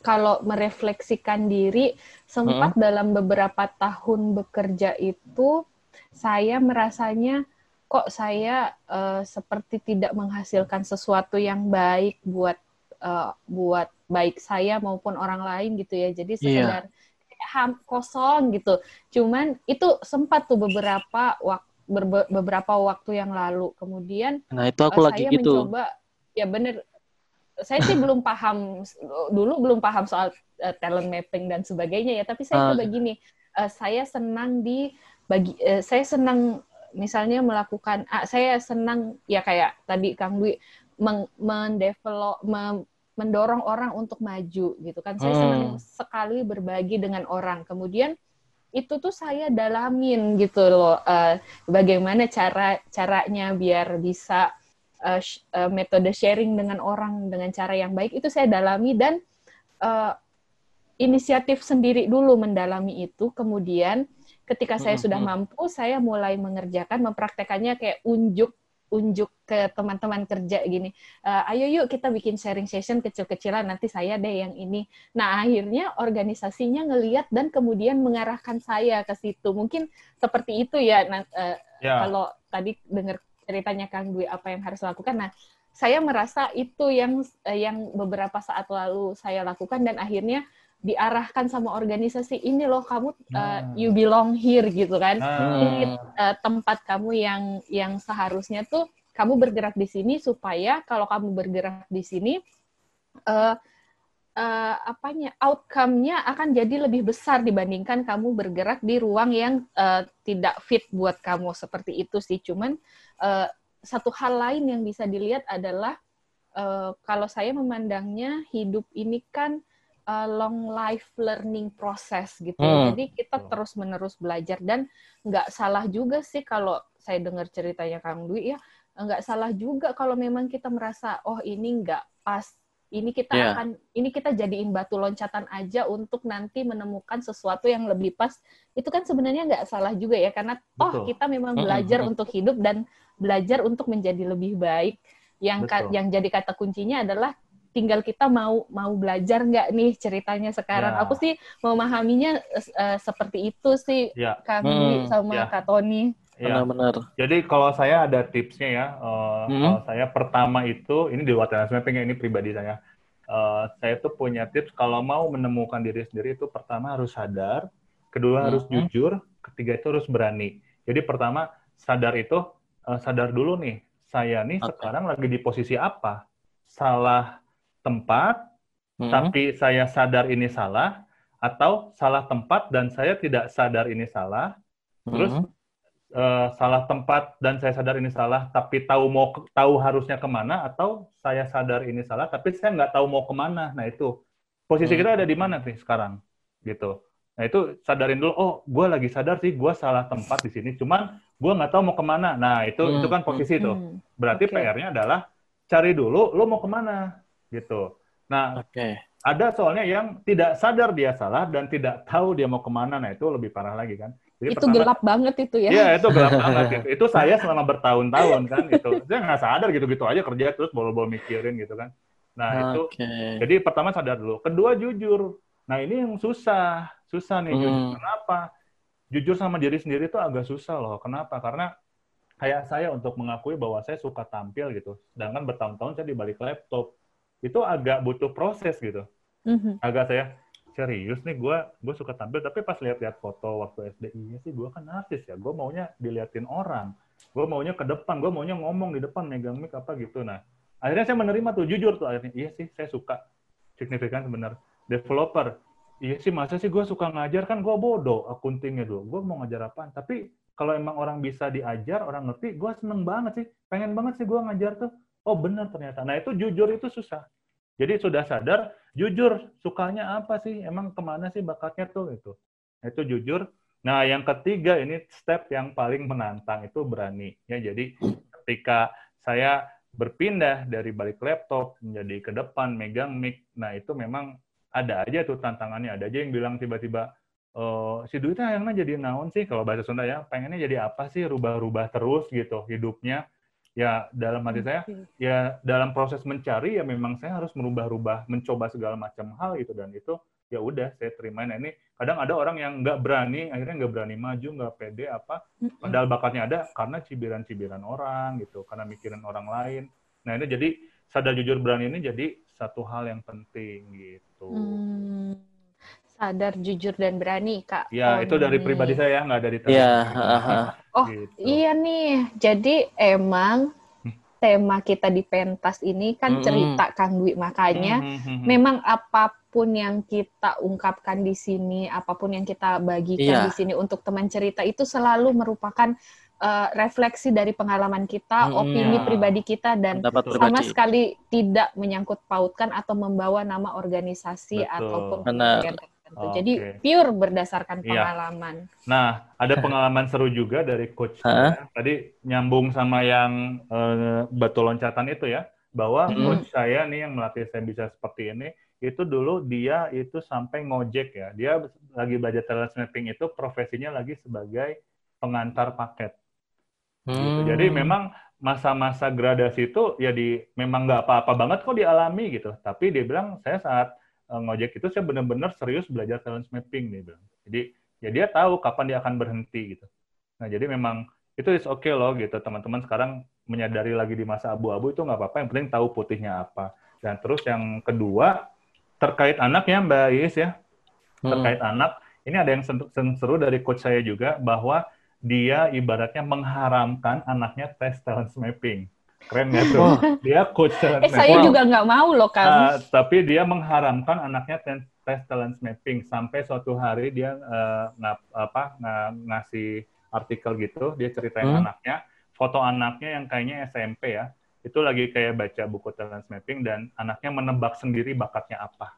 kalau merefleksikan diri sempat dalam beberapa tahun bekerja itu saya merasanya kok saya eh, seperti tidak menghasilkan sesuatu yang baik buat eh, buat baik saya maupun orang lain gitu ya. Jadi sekedar kayak ham kosong gitu. Cuman itu sempat tuh beberapa waktu beberapa waktu yang lalu. Kemudian Nah, itu aku eh, lagi saya gitu. mencoba ya bener saya sih belum *laughs* paham dulu belum paham soal eh, talent mapping dan sebagainya ya tapi saya Ah. coba gini eh, saya senang di bagi eh, saya senang misalnya melakukan ah, saya senang ya kayak tadi Kang Dwi meng, mendevelop mem- mendorong orang untuk maju gitu kan. Saya Hmm. senang sekali berbagi dengan orang. Kemudian itu tuh saya dalamin gitu loh eh, bagaimana cara caranya biar bisa uh, sh- uh, metode sharing dengan orang dengan cara yang baik. Itu saya dalami dan uh, inisiatif sendiri dulu mendalami itu. Kemudian ketika saya sudah mampu saya mulai mengerjakan mempraktekannya kayak unjuk unjuk ke teman-teman kerja gini "Eh, ayo yuk kita bikin sharing session kecil-kecilan nanti saya deh yang ini. Nah akhirnya organisasinya ngeliat dan kemudian mengarahkan saya ke situ. Mungkin seperti itu ya nah, eh, Ya, kalau tadi dengar ceritanya Kang Dwi apa yang harus lakukan, nah saya merasa itu yang eh, yang beberapa saat lalu saya lakukan dan akhirnya diarahkan sama organisasi ini loh kamu Nah. you belong here gitu kan. Nah, ini eh, tempat kamu yang yang seharusnya tuh kamu bergerak di sini supaya kalau kamu bergerak di sini eh eh, apanya outcome-nya akan jadi lebih besar dibandingkan kamu bergerak di ruang yang eh, tidak fit buat kamu. Seperti itu sih. Cuman eh, satu hal lain yang bisa dilihat adalah eh, kalau saya memandangnya hidup ini kan eh, long life learning process gitu. Hmm. jadi kita Betul. terus menerus belajar dan nggak salah juga sih kalau saya dengar ceritanya Kang Dwi ya nggak salah juga kalau memang kita merasa oh ini nggak pas ini kita Iya. akan ini kita jadiin batu loncatan aja untuk nanti menemukan sesuatu yang lebih pas itu kan sebenarnya nggak salah juga ya karena toh Betul. kita memang Mm-mm, belajar mm-mm. untuk hidup dan belajar untuk menjadi lebih baik yang ka- yang jadi kata kuncinya adalah tinggal kita mau mau belajar nggak nih ceritanya sekarang Ya. aku sih memahaminya eh, seperti itu sih ya. Kang Hmm, sama ya. Kak Tony ya. Benar-benar. Jadi kalau saya ada tipsnya ya, eh, Hmm. kalau saya pertama itu ini di luar mapping ya, ini pribadi saya. Eh, saya tuh punya tips kalau mau menemukan diri sendiri itu pertama harus sadar, kedua harus Hmm. jujur, ketiga itu harus berani. Jadi pertama sadar itu eh, sadar dulu nih, saya nih Oke. sekarang lagi di posisi apa? Salah tempat, Mm-mm. tapi saya sadar ini salah, atau salah tempat dan saya tidak sadar ini salah, terus Mm-mm. eh, salah tempat dan saya sadar ini salah, tapi tahu mau tahu harusnya ke mana, atau saya sadar ini salah, tapi saya nggak tahu mau ke mana. Nah itu posisi Hmm. kita ada di mana nih sekarang, gitu. Nah itu sadarin dulu, oh gue lagi sadar sih gue salah tempat di sini, cuman gue nggak tahu mau ke mana. Nah itu Hmm, itu kan posisi tuh. Hmm. Berarti Oke. PR-nya adalah cari dulu lo mau ke mana, gitu. Nah Oke. ada soalnya yang tidak sadar dia salah dan tidak tahu dia mau ke mana. Nah itu lebih parah lagi kan. Jadi itu pertama- gelap banget itu ya Iya itu gelap *laughs* banget itu. Itu saya selama bertahun-tahun kan itu. Saya nggak sadar gitu-gitu aja kerja terus bol-bol mikirin gitu kan. Nah itu Oke. jadi pertama sadar dulu. Kedua jujur. Nah ini yang susah, susah nih jujur. Hmm. Kenapa? Jujur sama diri sendiri itu agak susah loh. Kenapa? Karena kayak saya untuk mengakui bahwa saya suka tampil gitu. Sedangkan bertahun-tahun saya di balik laptop. Itu agak butuh proses gitu Mhm. agak saya serius nih gue gue suka tampil tapi pas lihat-lihat foto waktu SD iya sih gue kan artis ya gue maunya diliatin orang gue maunya ke depan gue maunya ngomong di depan megang mic apa gitu nah akhirnya saya menerima tuh jujur tuh akhirnya iya sih saya suka signifikan benar developer. Iya sih, masa sih gue suka ngajar kan gue bodoh akuntingnya dulu. Gue mau ngajar apaan? Tapi kalau emang orang bisa diajar, orang ngerti, gue seneng banget sih. Pengen banget sih gue ngajar tuh. Oh bener ternyata. Nah itu jujur itu susah. Jadi sudah sadar, jujur sukanya apa sih? Emang ke mana sih bakatnya tuh itu? Nah, itu jujur. Nah yang ketiga ini step yang paling menantang itu berani. Ya jadi ketika saya berpindah dari balik laptop menjadi ke depan megang mic, nah itu memang ada aja tuh tantangannya. Ada aja yang bilang tiba-tiba, oh, si duitnya yang jadi naon sih kalau bahasa Sunda ya pengennya jadi apa sih rubah-rubah terus gitu hidupnya ya dalam hati saya ya dalam proses mencari ya memang saya harus merubah-rubah mencoba segala macam hal gitu. Dan itu ya udah saya terima. Nah ini kadang ada orang yang nggak berani akhirnya nggak berani maju nggak pede apa padahal bakatnya ada karena cibiran-cibiran orang gitu karena mikirin orang lain. Nah ini jadi sadar jujur berani ini jadi satu hal yang penting gitu. Hmm, sadar jujur dan berani kak. Ya oh, itu dari nih. pribadi saya nggak dari teman. Ya. oh gitu. iya nih. Jadi emang hmm. tema kita di pentas ini kan hmm. cerita Kang Dwi makanya hmm, hmm, hmm. memang apa pun yang kita ungkapkan di sini, apa pun yang kita bagikan yeah. di sini untuk teman cerita itu selalu merupakan uh, refleksi dari pengalaman kita, hmm, opini ya. pribadi kita dan Dapat sama pribadi. sekali tidak menyangkut pautkan atau membawa nama organisasi Betul. ataupun tertentu. Okay. Jadi pure berdasarkan iya. pengalaman. Ya. Nah, ada *laughs* pengalaman seru juga dari coach. Tadi nyambung sama yang uh, batu loncatan itu ya, bahwa hmm. coach saya nih yang melatih saya bisa seperti ini, itu dulu dia itu sampai ngojek ya. Dia lagi belajar talent mapping itu profesinya lagi sebagai pengantar paket. Gitu. Hmm. Gitu. Jadi memang masa-masa gradasi itu ya di memang nggak apa-apa banget kok dialami gitu. Tapi dia bilang saya saat uh, ngojek itu saya benar-benar serius belajar talent mapping dia bilang. Jadi ya dia tahu kapan dia akan berhenti gitu. Nah jadi memang itu is oke okay loh gitu teman-teman sekarang menyadari lagi di masa abu-abu itu nggak apa-apa yang penting tahu putihnya apa. Dan terus yang kedua terkait anaknya Mbak Is ya hmm. terkait hmm. anak ini ada yang seru dari coach saya juga bahwa dia ibaratnya mengharamkan anaknya tes talent mapping. Keren nggak tuh? Oh. Dia coach talent eh, mapping. Saya juga nggak mau loh kan. Uh, tapi dia mengharamkan anaknya tes, tes talent mapping sampai suatu hari dia uh, ngap, apa ng ngasih artikel gitu, dia ceritain hmm. anaknya, foto anaknya yang kayaknya SMP ya, itu lagi kayak baca buku talent mapping dan anaknya menebak sendiri bakatnya apa,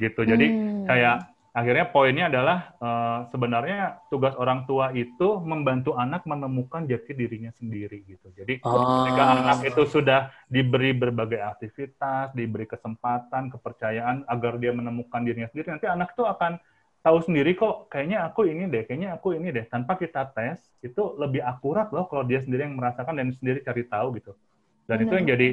gitu. Jadi hmm. kayak akhirnya poinnya adalah uh, sebenarnya tugas orang tua itu membantu anak menemukan jati dirinya sendiri gitu. Jadi oh. ketika anak itu sudah diberi berbagai aktivitas, diberi kesempatan, kepercayaan agar dia menemukan dirinya sendiri, nanti anak itu akan tahu sendiri kok kayaknya aku ini deh, kayaknya aku ini deh. Tanpa kita tes itu lebih akurat loh kalau dia sendiri yang merasakan dan sendiri cari tahu gitu. Dan Benar. itu yang jadi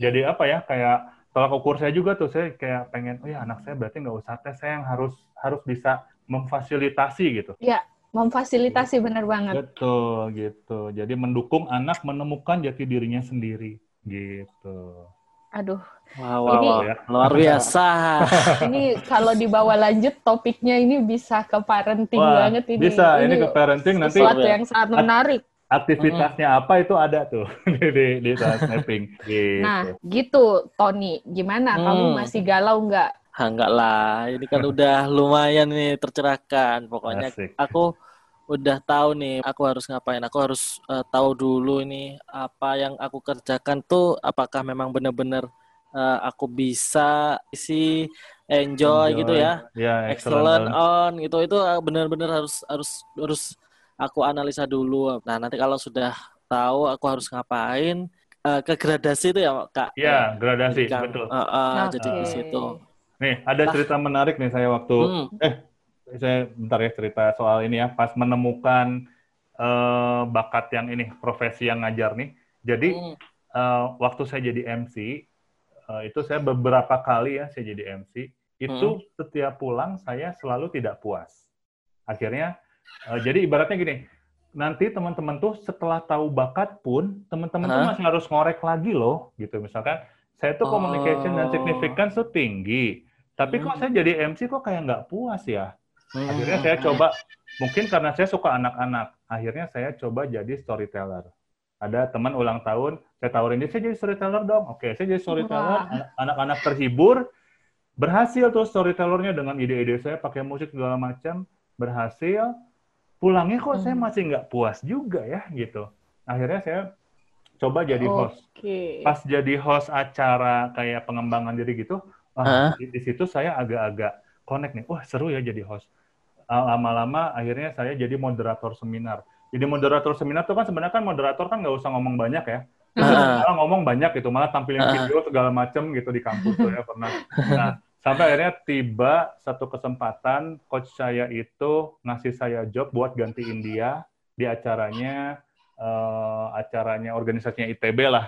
jadi apa ya kayak tolak ukur saya juga tuh saya kayak pengen oh ya anak saya berarti nggak usah tes saya yang harus harus bisa memfasilitasi gitu. Ya memfasilitasi gitu. benar banget. Betul gitu. Jadi mendukung anak menemukan jati dirinya sendiri gitu. Aduh. Wow, wow, ini wow. Luar biasa. *laughs* Ini kalau dibawa lanjut topiknya ini bisa ke parenting Wah, banget ini. bisa. Ini, ini ke parenting nanti sesuatu yang sangat menarik aktivitasnya hmm. apa itu ada tuh *laughs* di di, di mapping. *laughs* Gitu. Nah, gitu Tony, gimana? Hmm. Kamu masih galau nggak? Ha, enggak lah, ini kan *laughs* udah lumayan nih tercerahkan. Pokoknya Asik. aku udah tahu nih aku harus ngapain. Aku harus uh, tahu dulu ini apa yang aku kerjakan tuh apakah memang benar-benar uh, aku bisa isi enjoy, enjoy gitu ya. Yeah, excellent, excellent on gitu. Itu eh, benar-benar harus harus harus aku analisa dulu. Nah, nanti kalau sudah tahu aku harus ngapain, uh, ke gradasi itu ya, Kak? Iya, gradasi, kan, betul. Uh, uh, okay. Jadi di situ. Nih, ada nah. cerita menarik nih saya waktu, hmm. eh, saya bentar ya cerita soal ini ya, pas menemukan uh, bakat yang ini, profesi yang ngajar nih. Jadi, hmm. uh, waktu saya jadi MC, uh, itu saya beberapa kali ya saya jadi MC, itu hmm. setiap pulang saya selalu tidak puas. Akhirnya Uh, jadi ibaratnya gini, nanti teman-teman tuh setelah tahu bakat pun teman-teman huh? tuh masih harus ngorek lagi loh, gitu. Misalkan saya tuh communication oh. dan significance tuh tinggi, tapi hmm. kok saya jadi MC kok kayak nggak puas ya. Hmm. Akhirnya saya coba, mungkin karena saya suka anak-anak, akhirnya saya coba jadi storyteller. Ada teman ulang tahun, saya tawarin dia, saya jadi storyteller dong. Oke, saya jadi storyteller, anak-anak terhibur, berhasil tuh storytellernya dengan ide-ide saya pakai musik segala macam berhasil pulangnya kok saya Hmm. masih nggak puas juga ya gitu akhirnya saya coba jadi host Oke. pas jadi host acara kayak pengembangan diri gitu ah, Hah? di, di situ saya agak-agak connect nih wah seru ya jadi host Ah, lama-lama akhirnya saya jadi moderator seminar jadi moderator seminar tuh kan sebenarnya kan moderator kan nggak usah ngomong banyak ya Terus Ah. malah ngomong banyak gitu malah tampilin Ah. video segala macem gitu di kampus tuh ya pernah nah sampai akhirnya tiba satu kesempatan coach saya itu ngasih saya job buat gantiin dia di acaranya eh, acaranya organisasinya ITB lah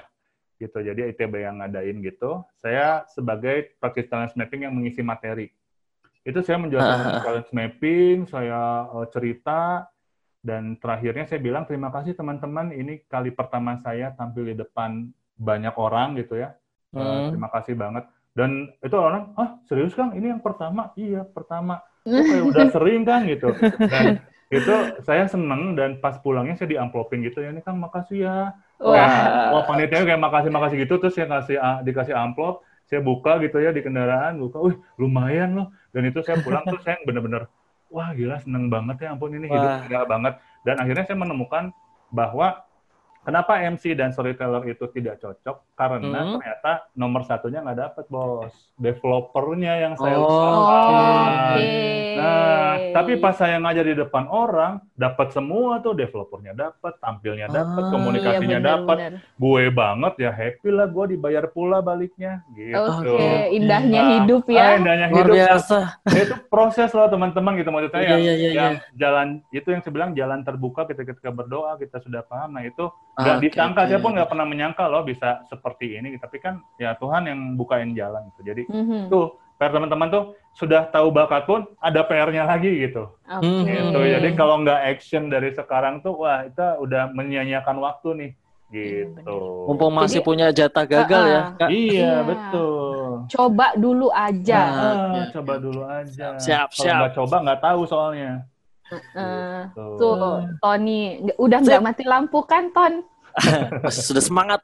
gitu. Jadi ITB yang ngadain gitu. Saya sebagai practice talent mapping yang mengisi materi. Itu saya menjelaskan talent mapping saya eh, cerita dan terakhirnya saya bilang terima kasih teman-teman. Ini kali pertama saya tampil di depan banyak orang gitu ya. Hmm. terima kasih banget dan itu orang ah serius kang? Ini yang pertama? Iya pertama. *laughs* Kok kayak udah sering kan gitu. Dan itu saya seneng dan pas pulangnya saya diamplopin gitu ya ini kang makasih ya. Wah. Wah, panitia kayak makasih makasih gitu terus saya kasih ah, dikasih amplop saya buka gitu ya di kendaraan buka, wih lumayan loh. Dan itu saya pulang tuh saya bener-bener wah gila seneng banget ya ampun ini hidup indah banget. Dan akhirnya saya menemukan bahwa kenapa MC dan storyteller itu tidak cocok karena Hmm. ternyata nomor satunya nggak dapet bos developernya yang saya Oh, usahakan Oke. Nah, tapi pas saya ngajar di depan orang, dapat semua tuh developernya dapat, tampilnya dapat, Ah, komunikasinya Iya, dapat. Gue banget ya happy lah gue dibayar pula baliknya gitu. Oke, indahnya Nah, hidup ah, ya. indahnya Luar hidup. biasa. Ya, itu proses loh teman-teman gitu maksud saya. Iya, yang, iya, iya, yang jalan itu yang saya bilang jalan terbuka ketika kita berdoa kita sudah paham. Nah itu nggak Oke, disangka saya pun nggak pernah menyangka loh bisa seperti ini. Tapi kan ya Tuhan yang bukain jalan gitu. Jadi Mhm. tuh PR teman-teman tuh sudah tahu bakat pun ada PR-nya lagi gitu. Oke. Hmm. gitu. Jadi kalau nggak action dari sekarang tuh wah kita udah menyia-nyiakan waktu nih gitu. Mumpung masih Jadi- punya jatah gagal Ah, ya. Kak. Iya, Iya. betul. Coba dulu aja. Nah. Ah, coba dulu aja. Siap, Kalau siap. nggak coba nggak tahu soalnya. Gitu. tuh, Tony, udah nggak mati lampu kan, Ton? *laughs* Sudah semangat.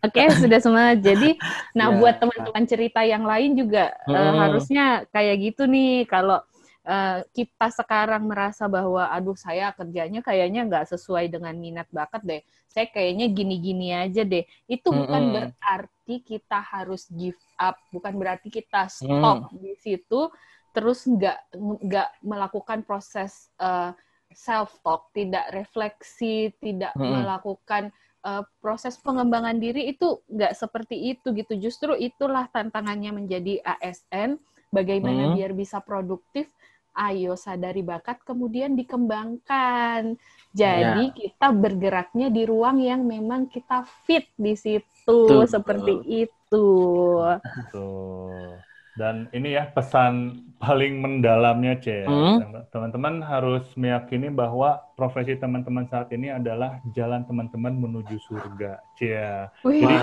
Oke, sudah semua. Jadi, *laughs* nah Ya. buat teman-teman cerita yang lain juga eh, Hmm. harusnya kayak gitu nih. Kalau eh, kita sekarang merasa bahwa, aduh saya kerjanya kayaknya nggak sesuai dengan minat bakat deh. Saya kayaknya gini-gini aja deh. Itu bukan Mm-mm. berarti kita harus give up, bukan berarti kita stop di situ terus nggak nggak melakukan proses eh, self talk, tidak refleksi, tidak Mm-mm. melakukan uh, proses pengembangan diri itu nggak seperti itu gitu. Justru itulah tantangannya menjadi ASN. Bagaimana Hmm. biar bisa produktif? Ayo sadari bakat, kemudian dikembangkan. Jadi kita bergeraknya di ruang yang memang kita fit di situ, Betul. seperti itu. Tuh. Dan ini ya pesan paling mendalamnya, C. Hmm. Teman-teman harus meyakini bahwa profesi teman-teman saat ini adalah jalan teman-teman menuju surga, C. Wih, Jadi,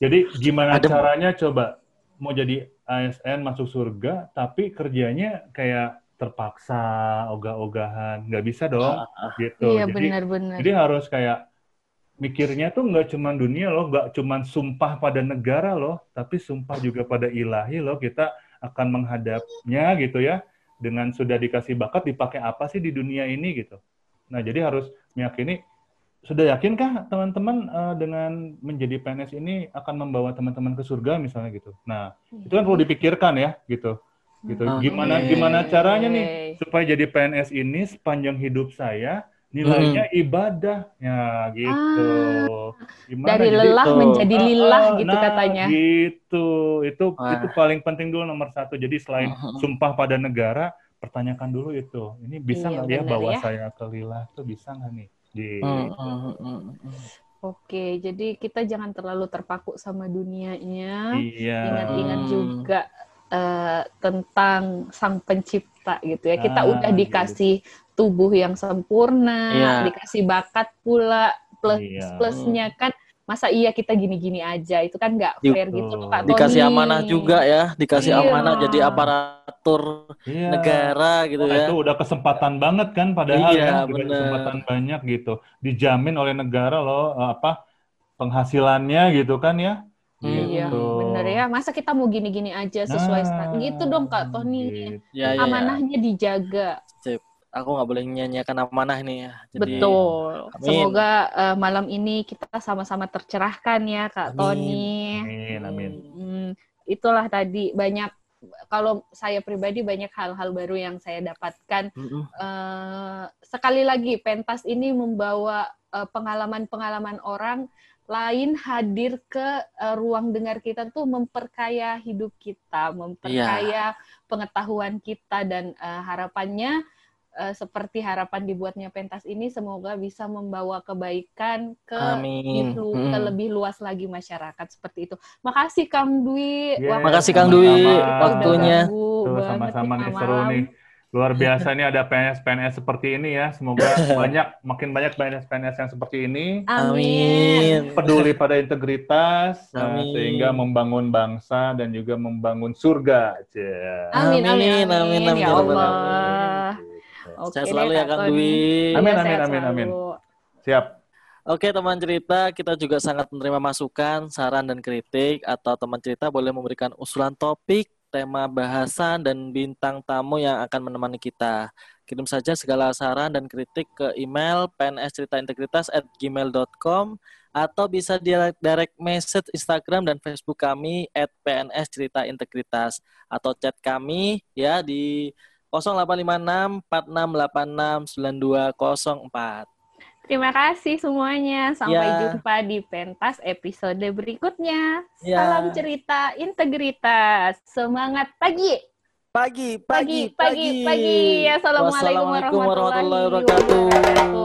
jadi gimana Adem. caranya coba mau jadi ASN masuk surga, tapi kerjanya kayak terpaksa, ogah-ogahan, nggak bisa dong, gitu. iya jadi, benar-benar. jadi harus kayak mikirnya tuh nggak cuma dunia loh, nggak cuma sumpah pada negara loh, tapi sumpah juga pada ilahi loh. Kita akan menghadapnya gitu ya, dengan sudah dikasih bakat dipakai apa sih di dunia ini gitu. Nah jadi harus meyakini sudah yakinkah teman-teman eh, dengan menjadi PNS ini akan membawa teman-teman ke surga misalnya gitu. Nah itu kan perlu dipikirkan ya gitu. Gitu. Gimana gimana caranya nih supaya jadi PNS ini sepanjang hidup saya nilainya ibadah ya gitu. Gimana Dari jadi- lelah Gitu. menjadi Ah, lilah ah, gitu nah, katanya. Gitu. Itu Wah. itu paling penting dulu nomor satu. Jadi selain Mhm. sumpah pada negara, pertanyakan dulu itu. Ini bisa Iya, nggak ya benar bawa ya. saya ke lilah tuh bisa nggak nih? Gitu. Hmm, hmm, hmm, hmm. Oke, jadi kita jangan terlalu terpaku sama dunianya. Iya. Ingat-ingat Hmm. juga eh, tentang sang pencipta gitu ya. Kita Ah, udah dikasih tubuh yang sempurna, Iya. dikasih bakat pula, plus Iya. plusnya kan masa iya kita gini-gini aja itu kan nggak fair Betul. gitu loh Kak Dikasih Tony. amanah juga ya, dikasih Iya. amanah jadi aparatur Iya. negara gitu Wah, ya. itu udah kesempatan banget kan padahal Iya, kan udah bener. kesempatan banyak gitu dijamin oleh negara loh eh, apa penghasilannya gitu kan ya Iya, Gitu. bener ya. Masa kita mau gini-gini aja sesuai Nah, gitu dong Kak Tony. gitu. Ya, ya, ya. Amanahnya dijaga. Sip. Aku nggak boleh nyanyiakan amanah nih ya. Jadi, Betul. amin. Semoga eh, malam ini kita sama-sama tercerahkan ya Kak Amin. Tony. Amin, amin. Hmm, itulah tadi banyak kalau saya pribadi banyak hal-hal baru yang saya dapatkan. Eh, sekali lagi pentas ini membawa eh, pengalaman-pengalaman orang lain hadir ke eh, ruang dengar kita tuh memperkaya hidup kita, memperkaya pengetahuan kita dan eh, harapannya eh, seperti harapan dibuatnya pentas ini semoga bisa membawa kebaikan ke Amin. lebih lu- Mm. ke lebih luas lagi masyarakat seperti itu. Makasih Kang Dwi. Yeah, Makasih Kang Dwi, udah waktunya. sama-sama nih seru nih. Luar biasa nih ada PNS-PNS seperti ini ya. Semoga *laughs* banyak makin banyak PNS-PNS yang seperti ini Amin. peduli pada integritas uh, Amin. sehingga membangun bangsa dan juga membangun surga. Cia. Amin, amin, Amin, amin, amin, amin, ya ya Allah. Gitu. Oke Sehat deh, selalu ya Kak Kang. Dwi. Iya, Amin, amin, amin, amin. Siap. Oke teman cerita, kita juga sangat menerima masukan, saran dan kritik atau teman cerita boleh memberikan usulan topik, tema bahasan dan bintang tamu yang akan menemani kita. Kirim saja segala saran dan kritik ke email pnsceritaintegritas@gmail.com atau bisa direct, direct message Instagram dan Facebook kami @pns cerita integritas atau chat kami ya di 0856 4686 9204. Terima kasih semuanya. Sampai Ya. jumpa di pentas episode berikutnya. Ya. Salam cerita integritas. Semangat pagi. Pagi, Pagi, pagi, pagi, pagi. Assalamualaikum Wassalamualaikum warahmatullahi warahmatullahi wabarakatuh. wabarakatuh.